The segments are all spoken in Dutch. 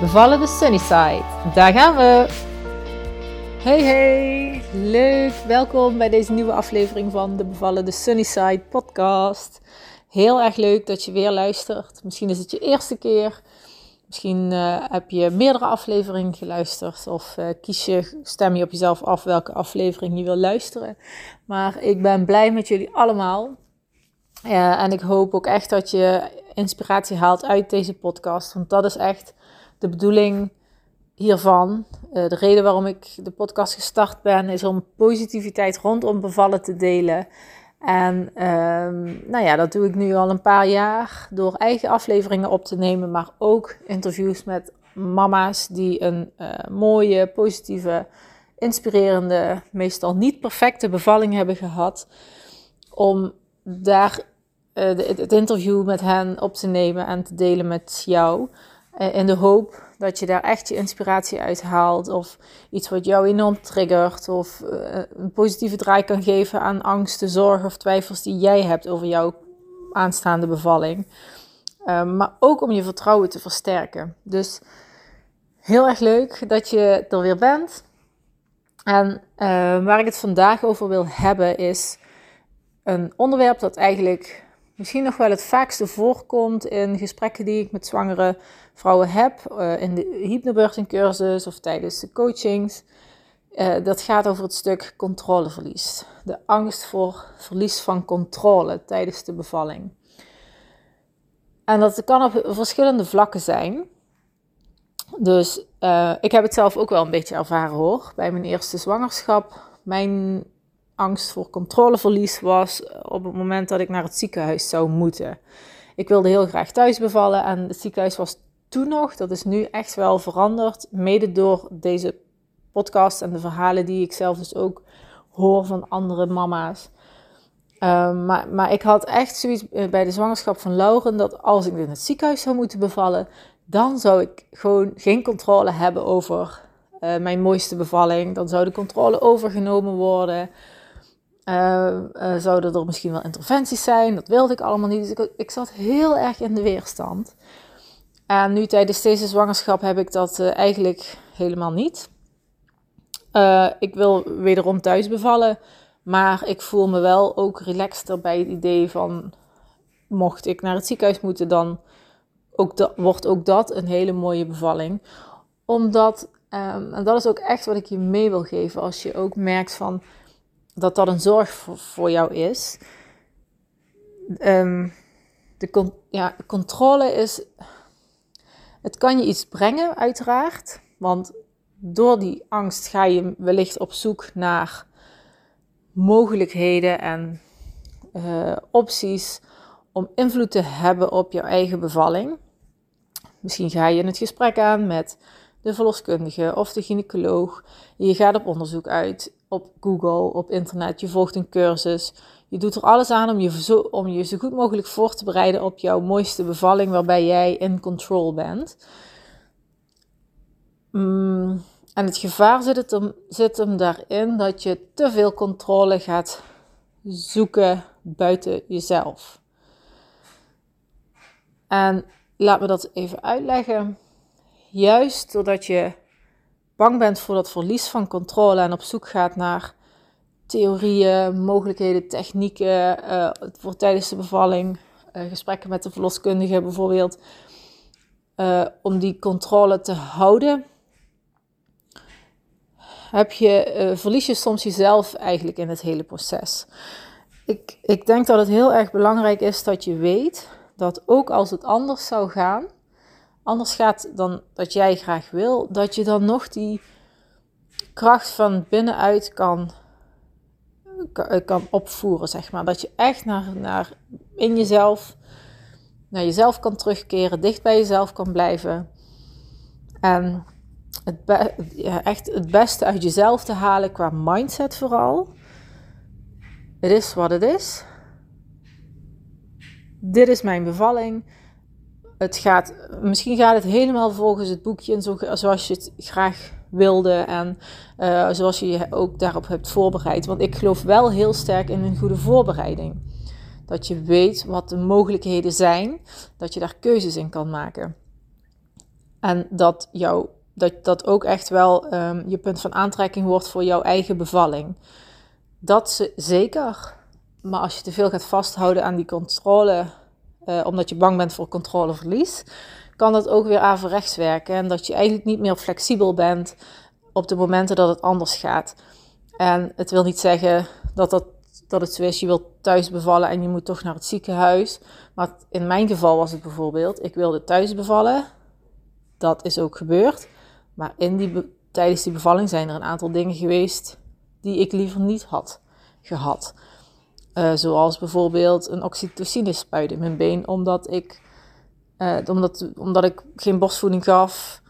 Bevallen de Sunnyside. Daar gaan we! Hey hey, leuk. Welkom bij deze nieuwe aflevering van de Bevallen de Sunnyside podcast. Heel erg leuk dat je weer luistert. Misschien is het je eerste keer. Misschien uh, heb je meerdere afleveringen geluisterd of uh, kies je, stem je op jezelf af welke aflevering je wil luisteren. Maar ik ben blij met jullie allemaal. Uh, en ik hoop ook echt dat je inspiratie haalt uit deze podcast. Want dat is echt de bedoeling hiervan, uh, de reden waarom ik de podcast gestart ben, is om positiviteit rondom bevallen te delen. En um, nou ja, dat doe ik nu al een paar jaar door eigen afleveringen op te nemen, maar ook interviews met mama's die een uh, mooie, positieve, inspirerende, meestal niet perfecte bevalling hebben gehad. Om daar uh, het interview met hen op te nemen en te delen met jou. Eh, in de hoop dat je daar echt je inspiratie uit haalt. Of iets wat jou enorm triggert. Of uh, een positieve draai kan geven aan angsten, zorgen of twijfels die jij hebt over jouw aanstaande bevalling. Uh, maar ook om je vertrouwen te versterken. Dus heel erg leuk dat je er weer bent. En waar ik het vandaag over wil hebben is een onderwerp dat eigenlijk misschien nog wel het vaakste voorkomt in gesprekken die ik met zwangere vrouwen heb, uh, in de hypnobirthing of tijdens de coachings. Uh, dat gaat over het stuk controleverlies. De angst voor verlies van controle tijdens de bevalling. En dat kan op verschillende vlakken zijn. Dus uh, ik heb het zelf ook wel een beetje ervaren hoor. Bij mijn eerste zwangerschap. Mijn angst voor controleverlies was op het moment dat ik naar het ziekenhuis zou moeten. Ik wilde heel graag thuis bevallen en het ziekenhuis was toen nog, dat is nu echt wel veranderd, mede door deze podcast en de verhalen die ik zelf dus ook hoor van andere mama's. Um, maar, maar ik had echt zoiets bij de zwangerschap van Lauren dat als ik in het ziekenhuis zou moeten bevallen, dan zou ik gewoon geen controle hebben over uh, mijn mooiste bevalling. Dan zou de controle overgenomen worden. Uh, uh, zouden er misschien wel interventies zijn? Dat wilde ik allemaal niet. Dus ik, ik zat heel erg in de weerstand. En nu tijdens deze zwangerschap heb ik dat uh, eigenlijk helemaal niet. Ik wil wederom thuis bevallen, maar ik voel me wel ook relaxter bij het idee van, mocht ik naar het ziekenhuis moeten, dan ook dat, wordt ook dat een hele mooie bevalling. Omdat, um, en dat is ook echt wat ik je mee wil geven, als je ook merkt van, dat dat een zorg voor, jou is. Um, de ja, controle is het kan je iets brengen, uiteraard. Want door die angst ga je wellicht op zoek naar mogelijkheden en uh, opties om invloed te hebben op jouw eigen bevalling. Misschien ga je in het gesprek aan met de verloskundige of de gynaecoloog. Je gaat op onderzoek uit op Google, op internet. Je volgt een cursus. Je doet er alles aan om je, zo, om je zo goed mogelijk voor te bereiden op jouw mooiste bevalling, waarbij jij in control bent. Mm, en het gevaar zit, het hem, zit hem daarin dat je te veel controle gaat zoeken buiten jezelf. En laat me dat even uitleggen. Juist doordat je bang bent voor dat verlies van controle en op zoek gaat naar theorieën, mogelijkheden, technieken voor tijdens de bevalling, uh, gesprekken met de verloskundige bijvoorbeeld, uh, om die controle te houden, heb je, verlies je soms jezelf eigenlijk in het hele proces. Ik, ik denk dat het heel erg belangrijk is dat je weet dat ook als het anders zou gaan, anders gaat dan dat jij graag wil, dat je dan nog die kracht van binnenuit kan eh, kan opvoeren, zeg maar. Dat je echt naar, naar in jezelf, naar jezelf kan terugkeren, dicht bij jezelf kan blijven. En het echt het beste uit jezelf te halen qua mindset vooral. Het is wat het is. Dit is mijn bevalling. Het gaat, misschien gaat het helemaal volgens het boekje zoals je het graag wilde en uh, zoals je je ook daarop hebt voorbereid. Want ik geloof wel heel sterk in een goede voorbereiding. Dat je weet wat de mogelijkheden zijn, dat je daar keuzes in kan maken. En dat, jou, dat, dat ook echt wel um, je punt van aantrekking wordt voor jouw eigen bevalling. Dat zeker. Maar als je te veel gaat vasthouden aan die controle, uh, omdat je bang bent voor controleverlies, kan dat ook weer averechts werken. En dat je eigenlijk niet meer flexibel bent op de momenten dat het anders gaat. En het wil niet zeggen dat, dat, dat het zo is, je wilt thuis bevallen en je moet toch naar het ziekenhuis. Maar in mijn geval was het bijvoorbeeld, ik wilde thuis bevallen. Dat is ook gebeurd. Maar in die, tijdens die bevalling zijn er een aantal dingen geweest die ik liever niet had gehad. Uh, zoals bijvoorbeeld een oxytocine spuit in mijn been, omdat ik, uh, omdat, omdat ik geen borstvoeding gaf.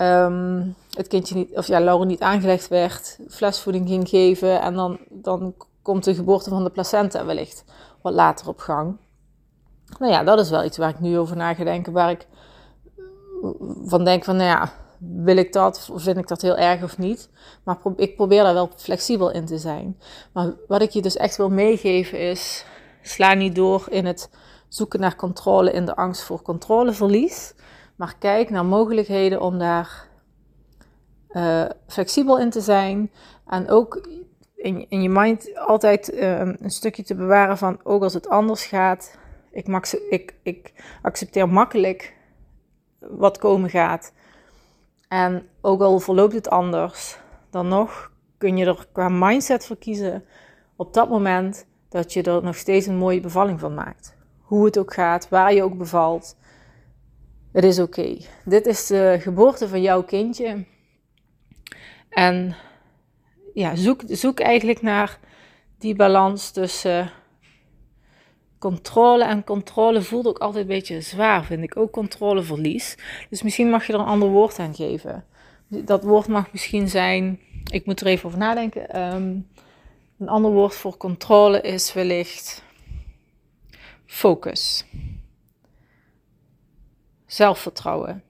Um, het kindje niet, of ja, Laura niet aangelegd werd, flesvoeding ging geven en dan, dan komt de geboorte van de placenta wellicht wat later op gang. Nou ja, dat is wel iets waar ik nu over na ga denken, waar ik van denk van, nou ja, wil ik dat, of vind ik dat heel erg of niet. Maar ik probeer daar wel flexibel in te zijn. Maar wat ik je dus echt wil meegeven is, sla niet door in het zoeken naar controle in de angst voor controleverlies. Maar kijk naar mogelijkheden om daar uh, flexibel in te zijn. En ook in, je mind altijd uh, een stukje te bewaren van, ook als het anders gaat, ik, ik, ik accepteer makkelijk wat komen gaat. En ook al verloopt het anders, dan nog kun je er qua mindset voor kiezen op dat moment dat je er nog steeds een mooie bevalling van maakt. Hoe het ook gaat, waar je ook bevalt. Het is oké. Dit is de geboorte van jouw kindje. En ja, zoek, zoek eigenlijk naar die balans tussen controle. En controle voelt ook altijd een beetje zwaar, vind ik. Ook controleverlies. Dus misschien mag je er een ander woord aan geven. Dat woord mag misschien zijn, ik moet er even over nadenken. Ehm, een ander woord voor controle is wellicht focus. Zelfvertrouwen.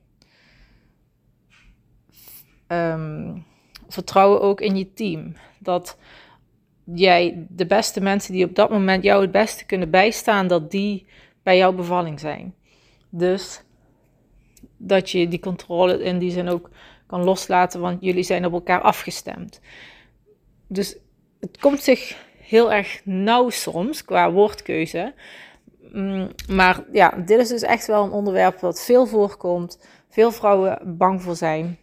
Um, vertrouwen ook in je team. Dat jij de beste mensen die op dat moment jou het beste kunnen bijstaan, dat die bij jouw bevalling zijn. Dus dat je die controle in die zin ook kan loslaten, want jullie zijn op elkaar afgestemd. Dus het komt zich heel erg nauw soms qua woordkeuze. Mm, maar ja, dit is dus echt wel een onderwerp wat veel voorkomt. Veel vrouwen bang voor zijn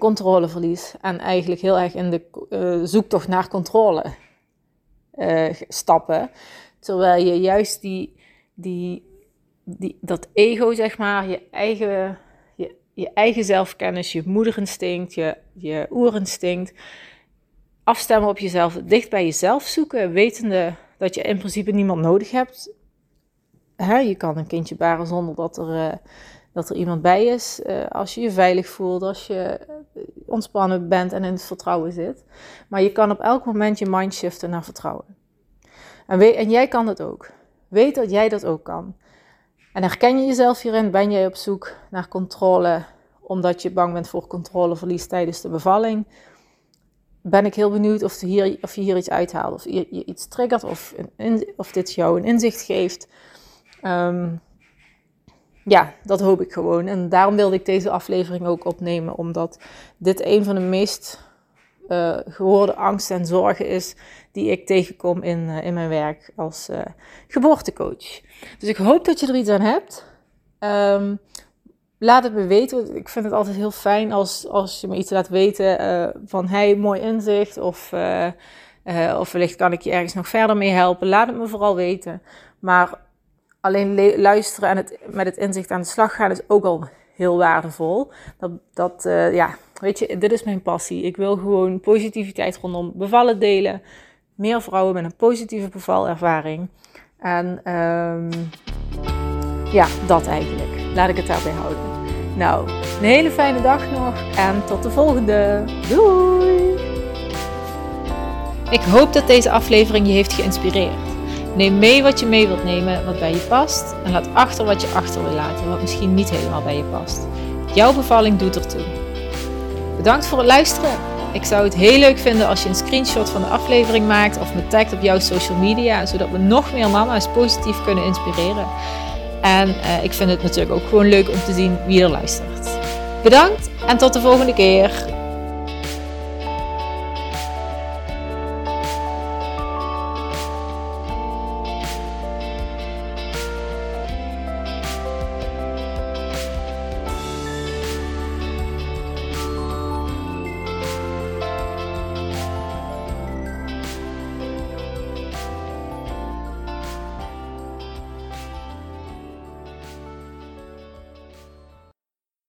controleverlies en eigenlijk heel erg in de uh, zoektocht naar controle uh, stappen. Terwijl je juist die, die, die, dat ego, zeg maar, je eigen, je, je eigen zelfkennis, je moederinstinct, je, je oerinstinct, afstemmen op jezelf, dicht bij jezelf zoeken, wetende dat je in principe niemand nodig hebt. Hè, je kan een kindje baren zonder dat er... Dat er iemand bij is. Uh, als je je veilig voelt, als je eh, ontspannen bent en in het vertrouwen zit. Maar je kan op elk moment je mind shiften naar vertrouwen. En, en jij kan het ook. Weet dat jij dat ook kan. En herken je jezelf hierin? Ben jij op zoek naar controle omdat je bang bent voor controleverlies tijdens de bevalling? Ben ik heel benieuwd of, hier, of je hier iets uithaalt, of je, iets triggert, of, of dit jou een inzicht geeft. Um, ja, dat hoop ik gewoon. En daarom wilde ik deze aflevering ook opnemen, omdat dit een van de meest uh, gehoorde angsten en zorgen is die ik tegenkom in, uh, in mijn werk als uh, geboortecoach. Dus ik hoop dat je er iets aan hebt. Um, laat het me weten. Ik vind het altijd heel fijn als, als je me iets laat weten van hey, mooi inzicht of, of wellicht kan ik je ergens nog verder mee helpen. Laat het me vooral weten. Maar alleen luisteren en het, met het inzicht aan de slag gaan is ook al heel waardevol. Dat, dat uh, ja, weet je, dit is mijn passie. Ik wil gewoon positiviteit rondom bevallen delen. Meer vrouwen met een positieve bevalervaring. En um, ja, dat eigenlijk. Laat ik het daarbij houden. Nou, een hele fijne dag nog en tot de volgende. Doei! Ik hoop dat deze aflevering je heeft geïnspireerd. Neem mee wat je mee wilt nemen, wat bij je past. En laat achter wat je achter wil laten, wat misschien niet helemaal bij je past. Jouw bevalling doet ertoe. Bedankt voor het luisteren. Ik zou het heel leuk vinden als je een screenshot van de aflevering maakt of me tagt op jouw social media, zodat we nog meer mama's positief kunnen inspireren. En uh, ik vind het natuurlijk ook gewoon leuk om te zien wie er luistert. Bedankt en tot de volgende keer.